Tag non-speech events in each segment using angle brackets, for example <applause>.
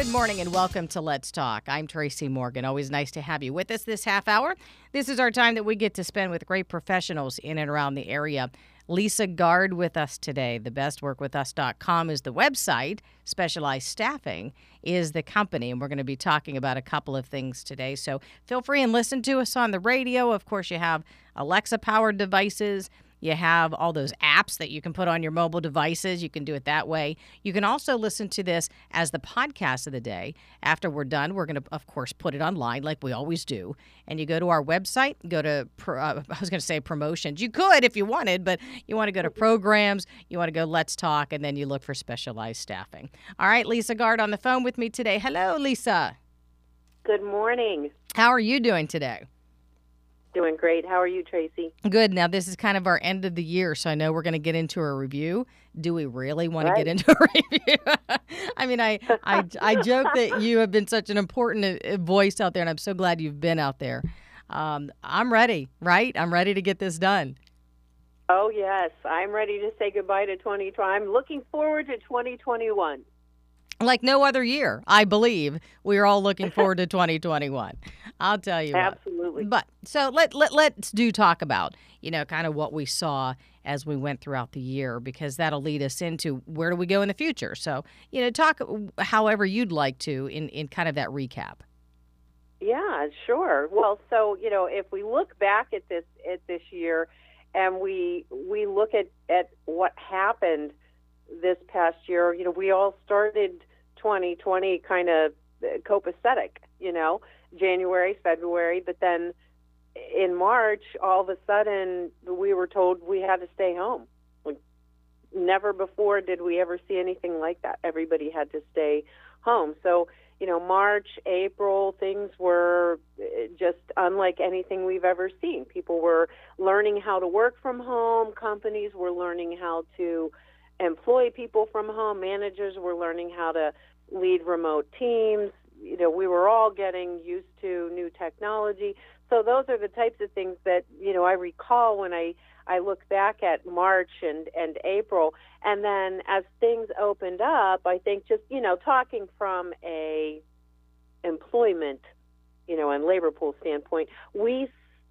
Good morning and welcome to Let's Talk. I'm Tracy Morgan. Always nice to have you with us this half hour. This is our time that we get to spend with great professionals in and around the area. Lisa Guard with us today. The Thebestworkwithus.com is the website. Specialized Staffing is the company, and we're going to be talking about a couple of things today. So feel free and listen to us on the radio. Of course, you have Alexa powered devices. You have all those apps that you can put on your mobile devices. You can do it that way. You can also listen to this as the podcast of the day. After we're done, we're going to, of course, put it online like we always do. And you go to our website, go to, uh, <laughs> I was going to say promotions. You could if you wanted, but you want to go to programs, you want to go Let's Talk, and then you look for specialized staffing. All right, Lisa Guard on the phone with me today. Hello, Lisa. Good morning. How are you doing today? Doing great. How are you, Tracy? Good. Now, this is kind of our end of the year, so I know we're going to get into a review. Do we really want Right. to get into a <laughs> review? I mean, I, I, I joke that you have been such an important uh, voice out there, and I'm so glad you've been out there. Um, I'm ready, right? I'm ready to get this done. Oh, yes. I'm ready to say goodbye to 2020. I'm looking forward to 2021. Like no other year, I believe we're all looking forward to 2021. I'll tell you what. Absolutely. But so let let let's do talk about you know kind of what we saw as we went throughout the year because that'll lead us into where do we go in the future. So you know talk however you'd like to in in kind of that recap. Yeah, sure. Well, so, you know, if we look back at this at this year and we we look at at what happened this past year, you know, we all started 2020 kind of copacetic, you know, January, February, but then in March, all of a sudden, we were told we had to stay home. Like, never before did we ever see anything like that. Everybody had to stay home. So, you know, March, April, things were eh, just unlike anything we've ever seen. People were learning how to work from home, companies were learning how to employ people from home, managers were learning how to lead remote teams. You know, we were all getting used to new technology. So those are the types of things that, you know, I recall when I I look back at March and and April and then as things opened up, I think just, you know, talking from a employment, you know, and labor pool standpoint, we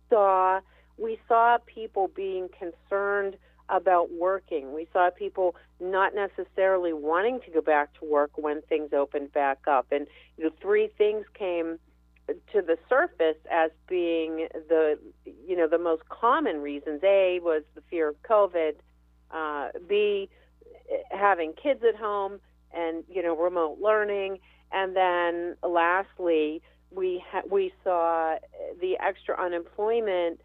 saw we saw people being concerned about working. We saw people not necessarily wanting to go back to work when things opened back up. And you know, three things came to the surface as being the you know the most common reasons. A was the fear of COVID. Uh, B having kids at home and you know remote learning, and then lastly we ha- we saw the extra unemployment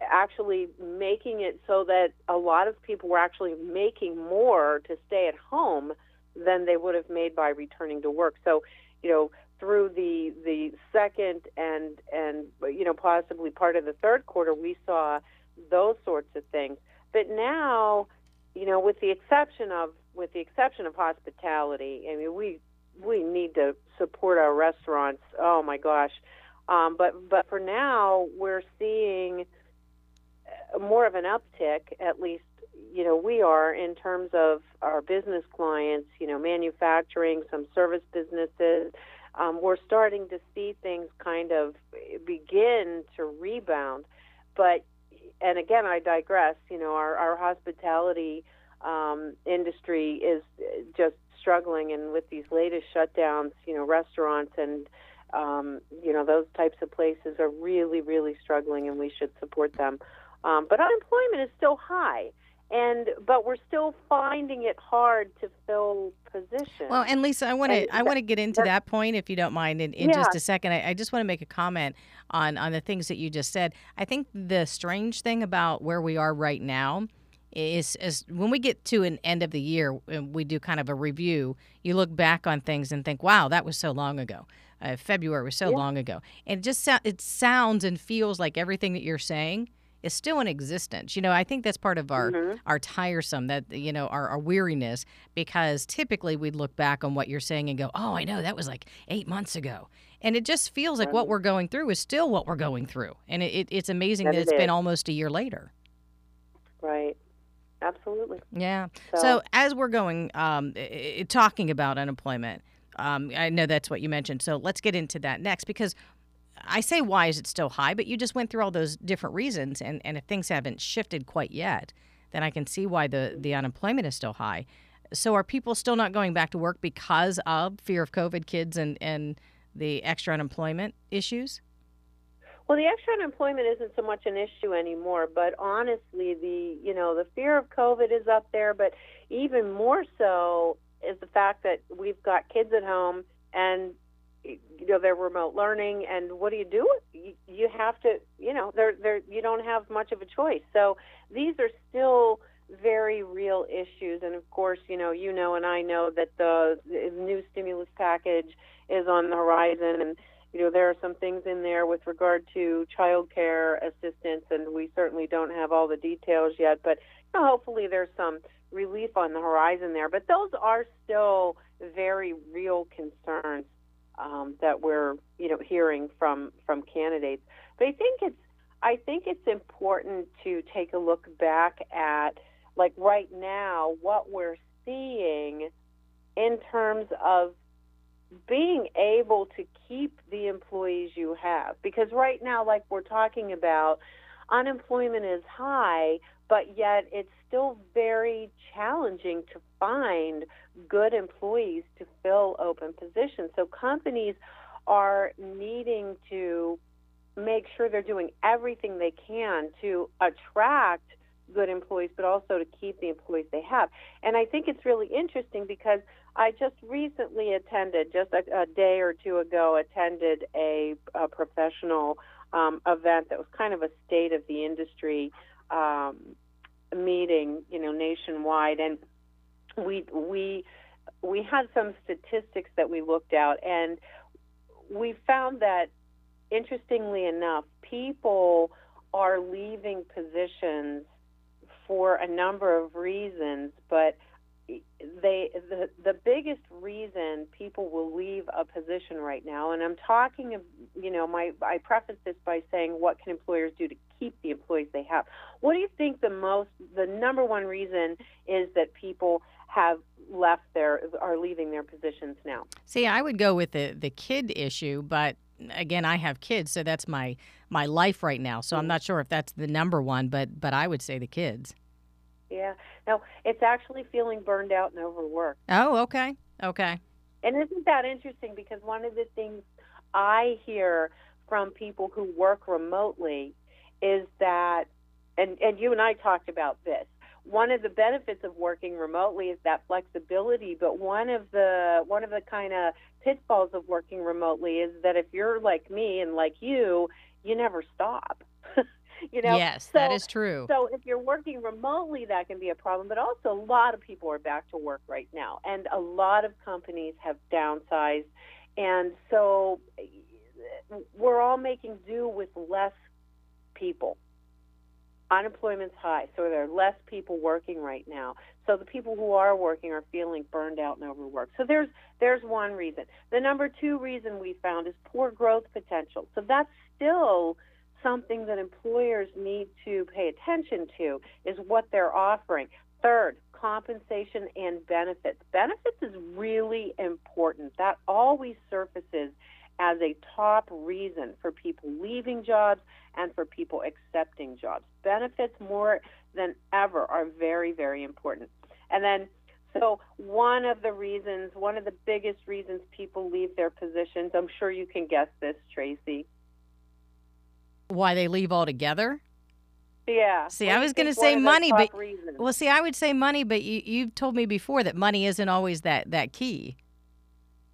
actually making it so that a lot of people were actually making more to stay at home than they would have made by returning to work. So, you know, through the the second and and you know possibly part of the third quarter, we saw those sorts of things. But now, you know, with the exception of with the exception of hospitality, I mean, we we need to support our restaurants. Oh my gosh! Um, but but for now, we're seeing more of an uptick, at least you know we are in terms of our business clients. You know, manufacturing, some service businesses. Um, we're starting to see things kind of begin to rebound, but and again, I digress. You know, our our hospitality um, industry is just struggling, and with these latest shutdowns, you know, restaurants and um, you know those types of places are really, really struggling, and we should support them. Um, but unemployment is still high, and but we're still finding it hard to fill positions. Well, and Lisa, I want to I want to get into that point if you don't mind in, in Yeah. just a second. I, I just want to make a comment on on the things that you just said. I think the strange thing about where we are right now is is when we get to an end of the year and we do kind of a review, you look back on things and think, "Wow, that was so long ago." Uh, February was so long ago, and it just sou- it sounds and feels like everything that you're saying is still in existence. You know, I think that's part of our our tiresome that you know our, our weariness because typically we'd look back on what you're saying and go, "Oh, I know that was like eight months ago," and it just feels like what we're going through is still what we're going through, and it, it, it's amazing that it it's been is. almost a year later. right, absolutely. Yeah. So, So- as we're going, um, talking about unemployment, Um, I know that's what you mentioned. So let's get into that next because I say why is it still high, but you just went through all those different reasons, and, and if things haven't shifted quite yet, then I can see why the, the unemployment is still high. So are people still not going back to work because of fear of COVID kids and, and the extra unemployment issues? Well, the extra unemployment isn't so much an issue anymore, but honestly, the you know the fear of COVID is up there, but even more so is the fact that we've got kids at home and you know they're remote learning, and what do you do? You, have to you know they're they're you don't have much of a choice. So these are still very real issues, and of course, you know you know and I know that the, the new stimulus package is on the horizon and you know, there are some things in there with regard to child care assistance, and we certainly don't have all the details yet, but you know, hopefully there's some relief on the horizon there. But those are still very real concerns um, that we're, you know, hearing from from candidates. But I think it's I think it's important to take a look back at like right now what we're seeing in terms of being able to keep the employees you have. Because right now, like we're talking about, unemployment is high, but yet it's still very challenging to find good employees to fill open positions. So companies are needing to make sure they're doing everything they can to attract good employees, but also to keep the employees they have. And I think it's really interesting because I just recently attended, just a, a day or two ago, attended a, a professional um, event that was kind of a state of the industry um, meeting, you know, nationwide, and we we we had some statistics that we looked at, and we found that, interestingly enough, people are leaving positions for a number of reasons, but they the the biggest reason people will leave a position right now and I'm talking of you know my I preface this by saying what can employers do to keep the employees they have? What do you think the most the number one reason is that people have left their are leaving their positions now? See I would go with the the kid issue but again I have kids so that's my my life right now so I'm mm-hmm. not sure if that's the number one but but I would say the kids yeah. No, it's actually feeling burned out and overworked. Oh, okay. Okay. And isn't that interesting? Because one of the things I hear from people who work remotely is that, and, and you and I talked about this. One of the benefits of working remotely is that flexibility, but one of the one of the kind of pitfalls of working remotely is that if you're like me and like you, you never stop. <laughs> you know? Yes so, that is true. so if you're working remotely that can be a problem but also a lot of people are back to work right now and a lot of companies have downsized. And so we're all making do with less people. Unemployment's high so there are less people working right now. So the people who are working are feeling burned out and overworked. So there's there's one reason. The number two reason we found is poor growth potential. So that's still something that employers need to pay attention to is what they're offering. Third, compensation and benefits. Benefits is really important. That always surfaces as a top reason for people leaving jobs and for people accepting jobs. Benefits more than ever are very, very important. And then, so one of the reasons, one of the biggest reasons people leave their positions, I'm sure you can guess this, Tracy, why they leave altogether? Yeah. See, I was going to say money, but reasons. well, see, I would say money, but you you've told me before that money isn't always that that key.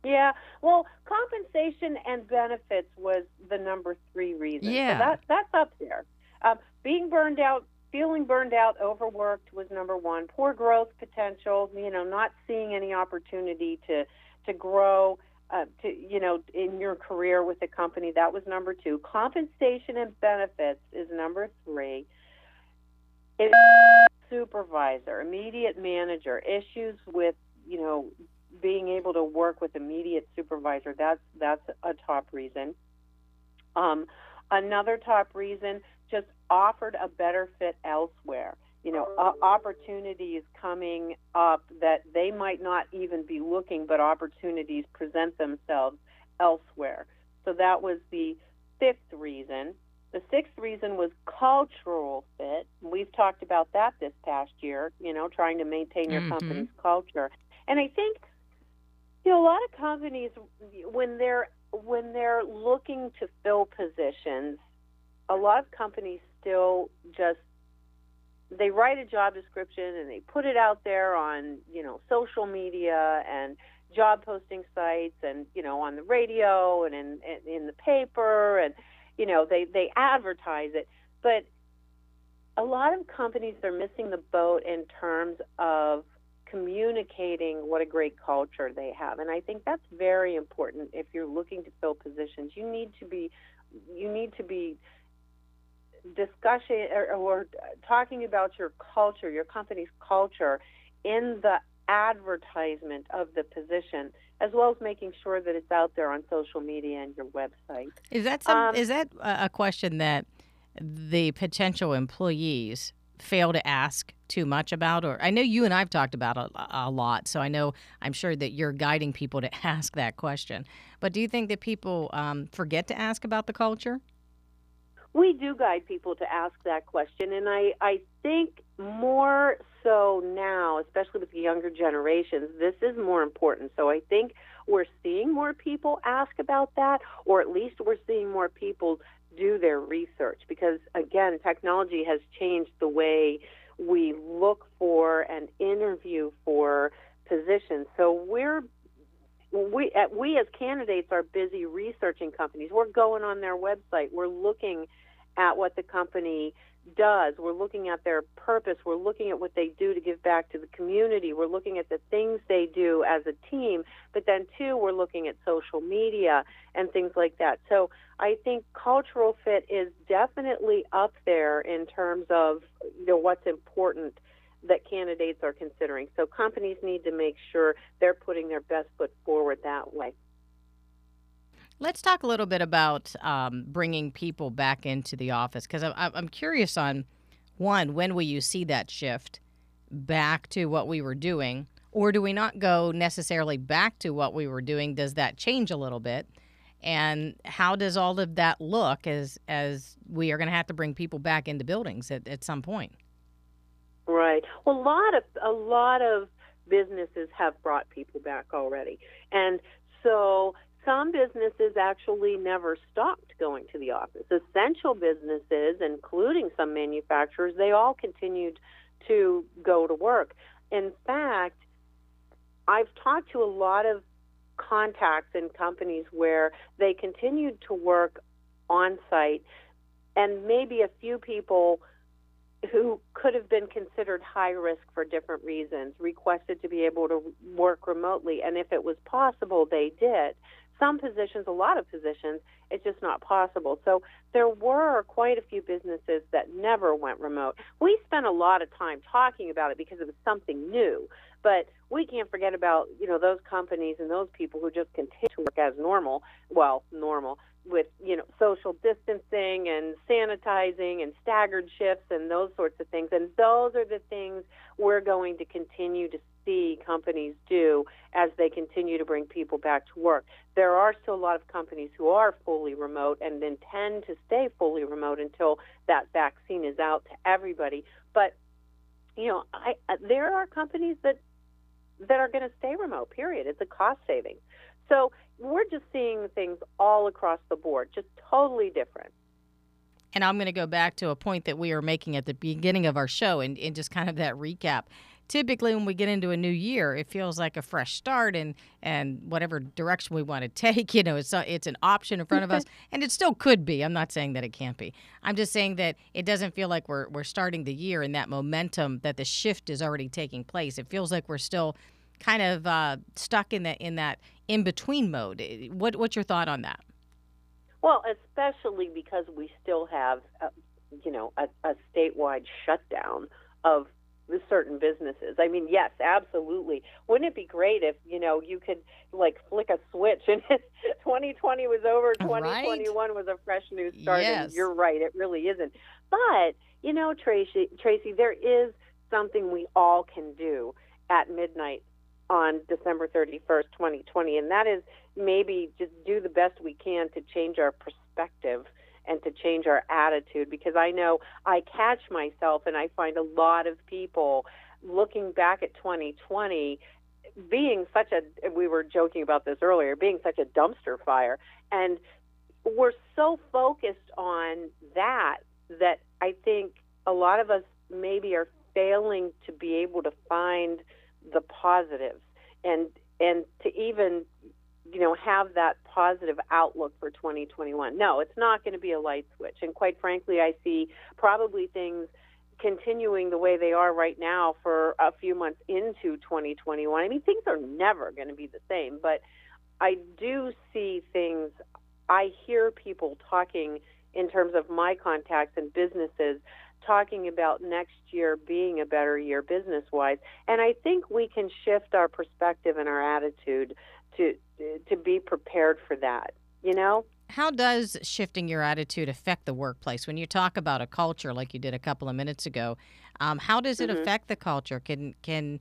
Yeah. Well, compensation and benefits was the number three reason. Yeah. So that that's up there. Um, being burned out, feeling burned out, overworked was number one. Poor growth potential. You know, not seeing any opportunity to to grow uh, to you know in your career with the company. That was number two. Compensation and benefits is number three. It supervisor, immediate manager, issues with you know being able to work with immediate supervisor. That's that's a top reason. Um, another top reason just offered a better fit elsewhere you know, opportunities coming up that they might not even be looking, but opportunities present themselves elsewhere. So that was the fifth reason. The sixth reason was cultural fit. We've talked about that this past year, you know, trying to maintain your Mhm. company's culture. And I think you know a lot of companies when they're when they're looking to fill positions, a lot of companies still just they write a job description and they put it out there on, you know, social media and job posting sites and you know on the radio and in in, the paper and you know they they advertise it. But a lot of companies are missing the boat in terms of communicating what a great culture they have. And i think that's very important if you're looking to fill positions. You need to be you need to be discussing or, or talking about your culture your company's culture in the advertisement of the position as well as making sure that it's out there on social media and your website Is that some, Um, is that a a question that the potential employees fail to ask too much about? Or I know you and I've talked about a, a lot, so I know I'm sure that you're guiding people to <laughs> ask that question. But do you think that people um, forget to ask about the culture? We do guide people to ask that question and i i think more so now especially with the younger generations this is more important so i think we're seeing more people ask about that or at least we're seeing more people do their research because again technology has changed the way we look for and interview for positions so we're we we as candidates are busy researching companies. We're going on their website. We're looking at what the company does. We're looking at their purpose. We're looking at what they do to give back to the community. We're looking at the things they do as a team. But then too, we're looking at social media and things like that. So I think cultural fit is definitely up there in terms of you know what's important that candidates are considering. So companies need to make sure they're putting their best foot forward that way. Let's talk a little bit about um, bringing people back into the office because I'm, I'm curious on one, when will you see that shift back to what we were doing? Or do we not go necessarily back to what we were doing? Does that change a little bit? And how does all of that look as as we are going to have to bring people back into buildings at, at some point? Right. Well, a lot of a lot of businesses have brought people back already, and so some businesses actually never stopped going to the office. Essential businesses, including some manufacturers, they all continued to go to work. In fact, I've talked to a lot of contacts in companies where they continued to work on site, and maybe a few people who could have been considered high risk for different reasons requested to be able to work remotely, and if it was possible, they did. Some positions, a lot of positions, it's just not possible. So there were quite a few businesses that never went remote. We spent a lot of time talking about it because it was something new, but we can't forget about you know those companies and those people who just continue to work as normal. Well, normal with you know social distancing and sanitizing and staggered shifts and those sorts of things and those are the things we're going to continue to see companies do as they continue to bring people back to work there are still a lot of companies who are fully remote and intend to stay fully remote until that vaccine is out to everybody but you know I, uh, there are companies that that are going to stay remote period it's a cost saving so we're just seeing things all across the board, just totally different. And I'm going to go back to a point that we were making at the beginning of our show and, and just kind of that recap. Typically, when we get into a new year, it feels like a fresh start and, and whatever direction we want to <laughs> take, you know, it's, a, it's an option in front of us. <laughs> And it still could be. I'm not saying that it can't be. I'm just saying that it doesn't feel like we're, we're starting the year in that momentum that the shift is already taking place. It feels like we're still kind of uh, stuck in that in that in between mode. What what's your thought on that? Well, especially because we still have, uh, you know, a, a statewide shutdown of certain businesses. I mean, yes, absolutely. Wouldn't it be great if you know you could like flick a switch and <laughs> 2020 was over, 2021 right? was a fresh new start? Yes. And you're right, it really isn't. But, you know, Tracy, Tracy, there is something we all can do at midnight on December 31st, 2020, and that is maybe just do the best we can to change our perspective and to change our attitude because I know I catch myself and I find a lot of people looking back at 2020 being such a we were joking about this earlier being such a dumpster fire and we're so focused on that that I think a lot of us maybe are failing to be able to find the positives. And and to even you know have that positive outlook for 2021 no it's not going to be a light switch. And quite frankly i see probably things continuing the way they are right now for a few months into 2021 i mean things are never going to be the same but i do see things i hear people talking in terms of my contacts and businesses talking about next year being a better year business wise. And I think we can shift our perspective and our attitude to to be prepared for that. You know. How does shifting your attitude affect the workplace? When you talk about a culture, like you did a couple of minutes ago, um, how does it mm-hmm. affect the culture? Can can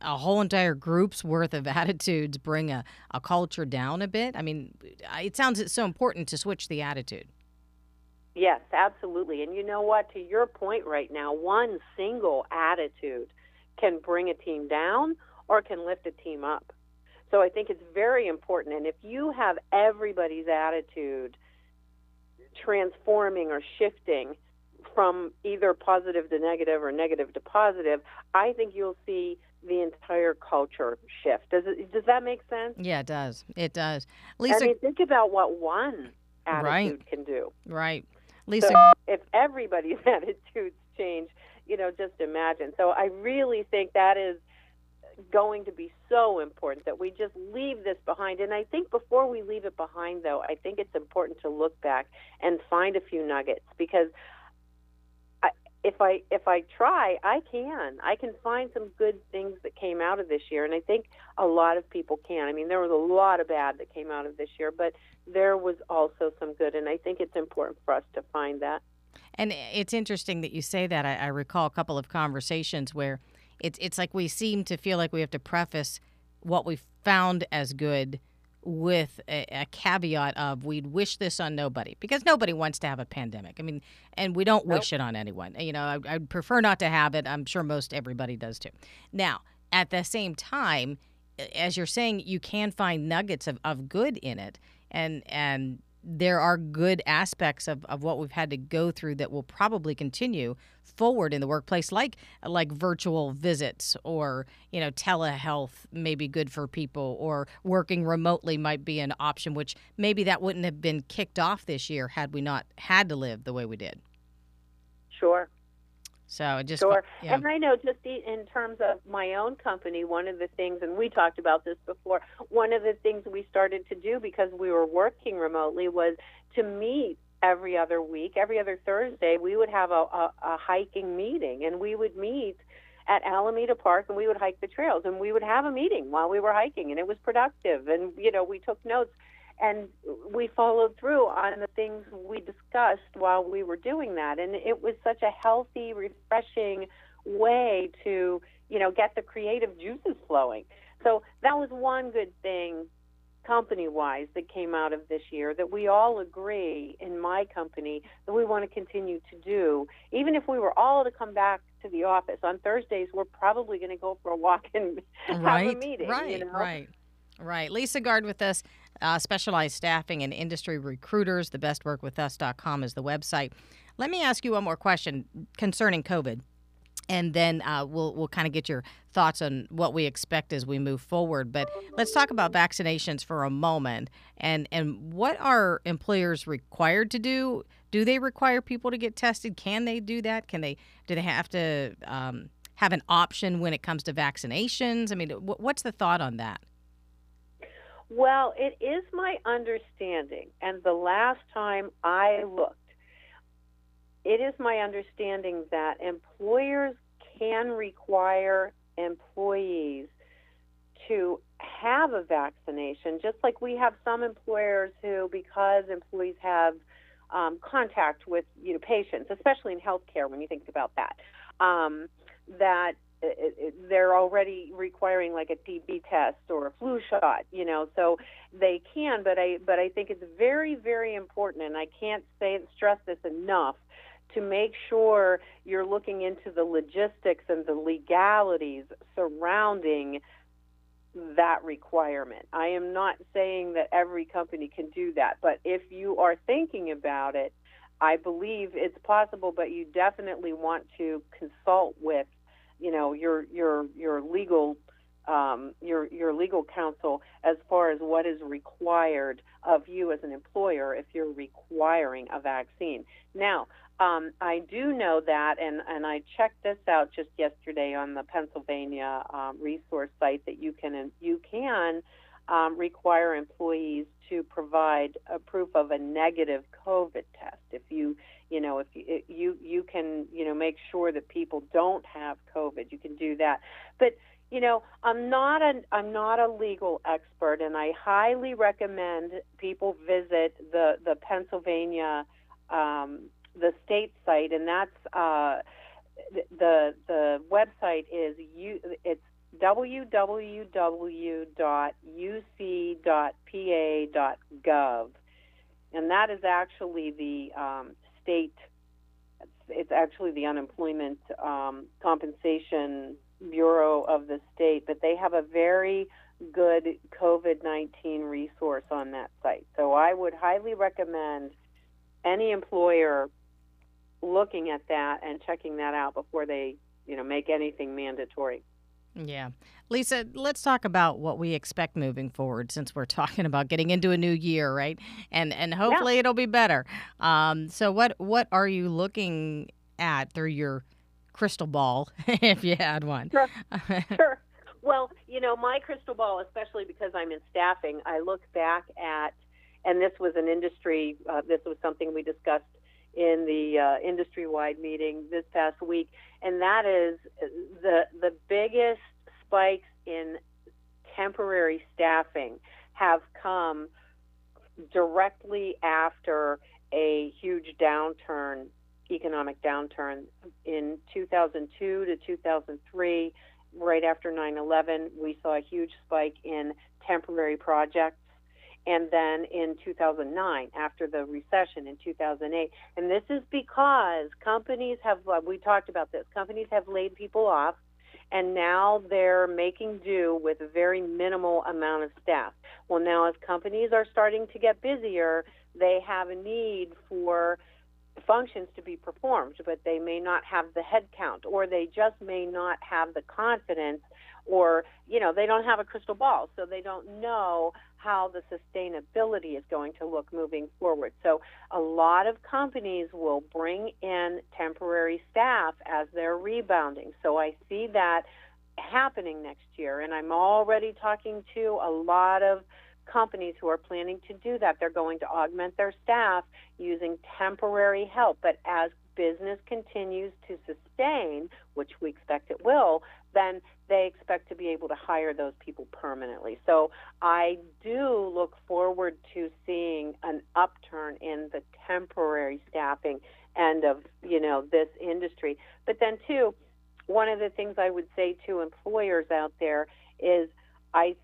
a whole entire group's worth of <laughs> attitudes bring a, a culture down a bit? I mean, it sounds it's so important to switch the attitude. Yes, absolutely. And you know what? To your point right now, one single attitude can bring a team down or can lift a team up. So I think it's very important. And if you have everybody's attitude transforming or shifting from either positive to negative or negative to positive, I think you'll see the entire culture shift. Does it, does that make sense? Yeah, it does. It does. Lisa, I mean, think about what one attitude right. can do. Right. Lisa, so if everybody's <laughs> attitudes change, you know, just imagine. So I really think that is going to be so important that we just leave this behind. And I think before we leave it behind, though, I think it's important to look back and find a few nuggets because if I if I try, I can. I can find some good things that came out of this year, and I think a lot of people can. I mean, there was a lot of bad that came out of this year, but there was also some good, and I think it's important for us to find that. And it's interesting that you say that. I, I recall a couple of conversations where it's it's like we seem to feel like we have to preface what we found as good with a, a, caveat of we'd wish this on nobody because nobody wants to have a pandemic. I mean, and we don't nope. wish it on anyone. You know, I, I'd prefer not to have it. I'm sure most everybody does too. Now, at the same time, as you're saying, you can find nuggets of, of good in it, and and there are good aspects of, of what we've had to go through that will probably continue forward in the workplace like like virtual visits or you know telehealth may be good for people or working remotely might be an option which maybe that wouldn't have been kicked off this year had we not had to live the way we did. Sure so just sure. Yeah. And I know just in terms of my own company, one of the things, and we talked about this before, one of the things we started to do because we were working remotely was to meet every other week, every other Thursday, we would have a, a, a hiking meeting, and we would meet at Alameda Park, and we would hike the trails, and we would have a meeting while we were hiking, and it was productive, and you know we took notes, and we followed through on the things we discussed while we were doing that, and it was such a healthy, refreshing way to you know get the creative juices flowing. So that was one good thing company wise that came out of this year that we all agree in my company that we want to continue to do. Even if we were all to come back to the office on Thursdays, we're probably going to go for a walk and right, <laughs> have a meeting. Right, you know? right, right. Lisa Guard with us, uh, specialized staffing and industry recruiters. Thebestworkwithus.com is the website. Let me ask you one more question concerning COVID and then uh, we'll we'll kind of get your thoughts on what we expect as we move forward. But let's talk about vaccinations for a moment, and and what are employers required to do? Do they require people to get tested? Can they do that? Can they? Do they have to um, have an option when it comes to vaccinations? I mean, what's the thought on that? Well, it is my understanding, and the last time I looked it is my understanding that employers can require employees to have a vaccination, just like we have some employers who, because employees have um, contact with you know patients, especially in healthcare when you think about that. Um, that it, it, they're already requiring like a TB test or a flu shot, you know, so they can. But I but I think it's very very important, and I can't say stress this enough to make sure you're looking into the logistics and the legalities surrounding that requirement. I am not saying that every company can do that, but if you are thinking about it, I believe it's possible, but you definitely want to consult with, you know, your your your legal um, your your legal counsel as far as what is required of you as an employer if you're requiring a vaccine. Now, um, I do know that, and, and I checked this out just yesterday on the Pennsylvania um, resource site that you can you can um, require employees to provide a proof of a negative COVID test. If you you know if you you you can you know make sure that people don't have COVID, you can do that. But you know i'm not a i'm not a legal expert and i highly recommend people visit the the pennsylvania um, the state site, and that's uh, the the website is you it's www.uc.pa.gov, and that is actually the um, state. It's, actually the unemployment um, compensation bureau of the state, but they have a very good COVID 19 resource on that site. So I would highly recommend any employer looking at that and checking that out before they, you know, make anything mandatory. Yeah. Lisa, let's talk about what we expect moving forward since we're <laughs> talking about getting into a new year, right? And and hopefully yeah. it'll be better. Um, so what what are you looking at through your crystal ball <laughs> if you had one? Sure. <laughs> sure. Well, you know, my crystal ball, especially because I'm in staffing, I look back at and this was an industry uh, this was something we discussed in the uh, industry-wide meeting this past week, and that is the the biggest spikes in temporary staffing have come directly after a huge downturn, economic downturn in 2002 to 2003. Right after 9 11, we saw a huge spike in temporary projects and then in 2009 after the recession in 2008 and this is because companies have uh, we talked about this companies have laid people off and now they're making do with a very minimal amount of staff. Well now as companies are starting to get busier they have a need for functions to be performed but they may not have the headcount or they just may not have the confidence or you know they don't have a crystal ball so they don't know how the sustainability is going to look moving forward. So, a lot of companies will bring in temporary staff as they're rebounding. So, I see that happening next year, and I'm already talking to a lot of companies who are planning to do that. They're going to augment their staff using temporary help, but as business continues to sustain, which we expect it will, then they expect to be able to hire those people permanently. So I do look forward to seeing an upturn in the temporary staffing end of, you know, this industry. But then too, one of the things I would say to employers out there is I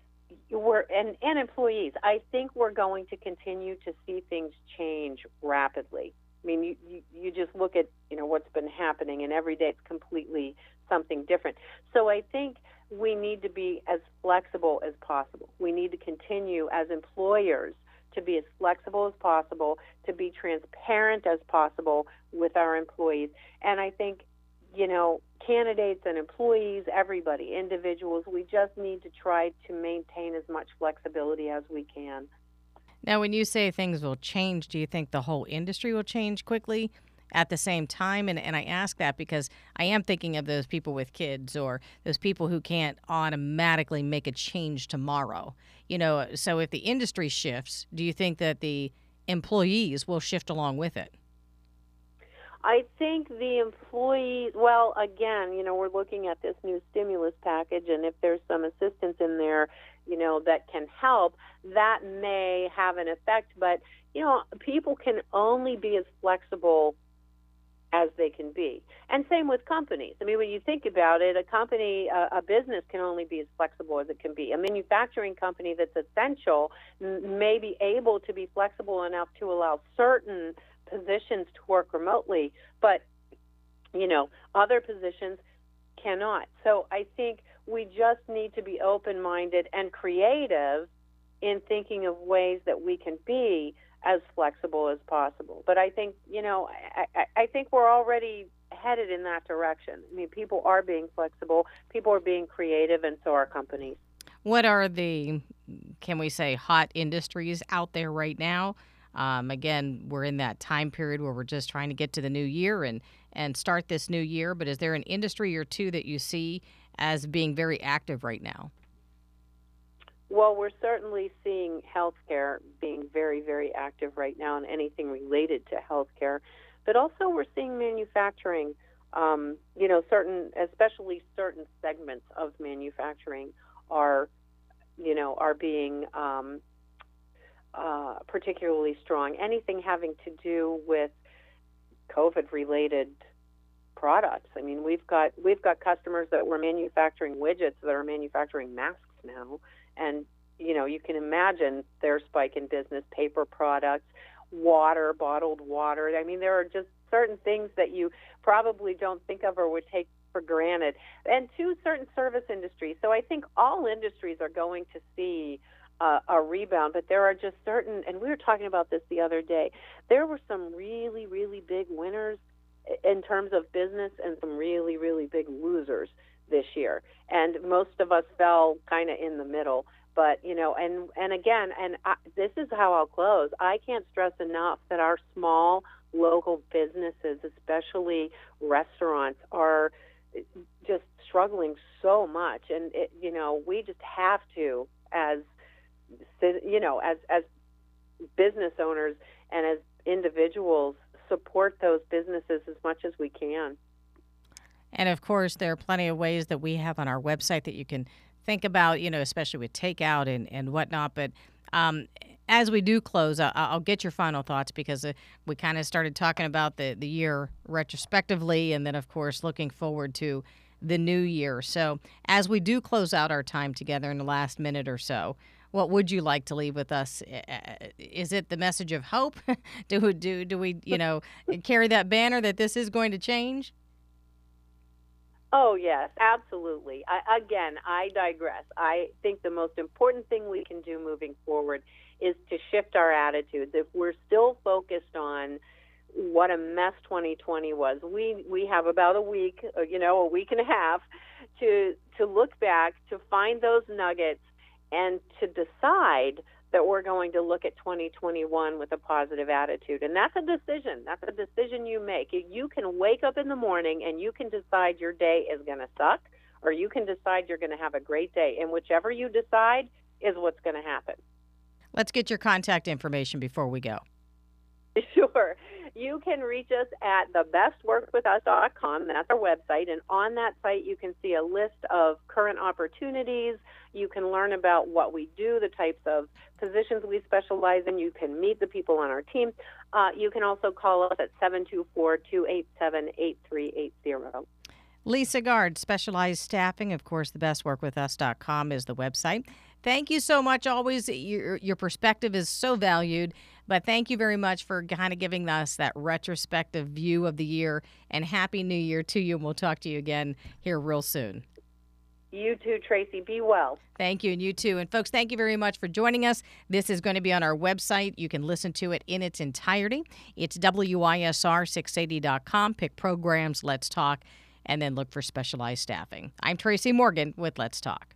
we're and, and employees, I think we're going to continue to see things change rapidly. I mean, you, you, you just look at you know what's been happening, and every day it's completely something different. So I think we need to be as flexible as possible. We need to continue as employers to be as flexible as possible, to be transparent as possible with our employees. And I think, you know, candidates and employees, everybody, individuals, we just need to try to maintain as much flexibility as we can. Now, when you say things will change, do you think the whole industry will change quickly at the same time? And, and I ask that because I am thinking of those people with kids or those people who can't automatically make a change tomorrow. You know, so if the industry shifts, do you think that the employees will shift along with it? I think the employees, well, again, you know, we're looking at this new stimulus package, and if there's some assistance in there, you know, that can help, that may have an effect. But, you know, people can only be as flexible as they can be. And same with companies. I mean, when you think about it, a company, a, a business can only be as flexible as it can be. A manufacturing company that's essential may be able to be flexible enough to allow certain positions to work remotely, but, you know, other positions cannot. So I think we just need to be open minded and creative in thinking of ways that we can be as flexible as possible. But I think, you know, I, I, think we're already headed in that direction. I mean, people are being flexible, people are being creative, and so are companies. What are the, can we say, hot industries out there right now? Um, again, we're in that time period where we're just trying to get to the new year and, and start this new year. But is there an industry or two that you see as being very active right now? Well, we're certainly seeing healthcare being very, very active right now and anything related to healthcare. But also, we're seeing manufacturing, um, you know, certain, especially certain segments of manufacturing are, you know, are being um, uh, particularly strong. Anything having to do with COVID related products. I mean, we've got we've got customers that were manufacturing widgets that are manufacturing masks now and you know you can imagine their spike in business paper products water bottled water. I mean there are just certain things that you probably don't think of or would take for granted. And to certain service industries. So i think all industries are going to see uh, a rebound but there are just certain and we were talking about this the other day there were some really really big winners in terms of business and some really really big losers this year, and most of us fell kind of in the middle. But you know, and and again, and I, this is how I'll close. I can't stress enough that our small local businesses, especially restaurants, are just struggling so much, and it, you know, we just have to, as you know, as as business owners and as individuals, support those businesses as much as we can. And of course, there are plenty of ways that we have on our website that you can think about, you know, especially with takeout and, and whatnot. But um, as we do close, I'll, I'll, get your final thoughts because uh, we kind of started talking about the, the year retrospectively and then, of course, looking forward to the new year. So, as we do close out our time together in the last minute or so, what would you like to leave with us? Is it the message of hope? <laughs> do, do, do we, you <laughs> know, carry that banner that this is going to change? Oh, yes, absolutely. I, again, I digress. I think the most important thing we can do moving forward is to shift our attitudes. If we're still focused on what a mess 2020 was, we we have about a week, uh, you know, a week and a half to to look back, to find those nuggets and to decide that we're going to look at 2021 with a positive attitude. And that's a decision. That's a decision you make. You can wake up in the morning and you can decide your day is going to suck, or you can decide you're going to have a great day. And whichever you decide is what's going to happen. Let's get your contact information before we go. <laughs> Sure. You can reach us at thebestworkwithus.com. That's our website. And on that site, you can see a list of current opportunities. You can learn about what we do, the types of positions we specialize in. You can meet the people on our team. Uh, you can also call us at 724 287 8380. Lisa Guard, Specialized Staffing. Of course, thebestworkwithus.com is the website. Thank you so much. Always, your, your perspective is so valued. But thank you very much for kind of giving us that retrospective view of the year. And Happy New Year to you. And we'll talk to you again here real soon. You too, Tracy. Be well. Thank you, and you too. And folks, thank you very much for joining us. This is going to be on our website. You can listen to it in its entirety. It's WISR680.com. Pick programs, Let's Talk, and then look for specialized staffing. I'm Tracy Morgan with Let's Talk.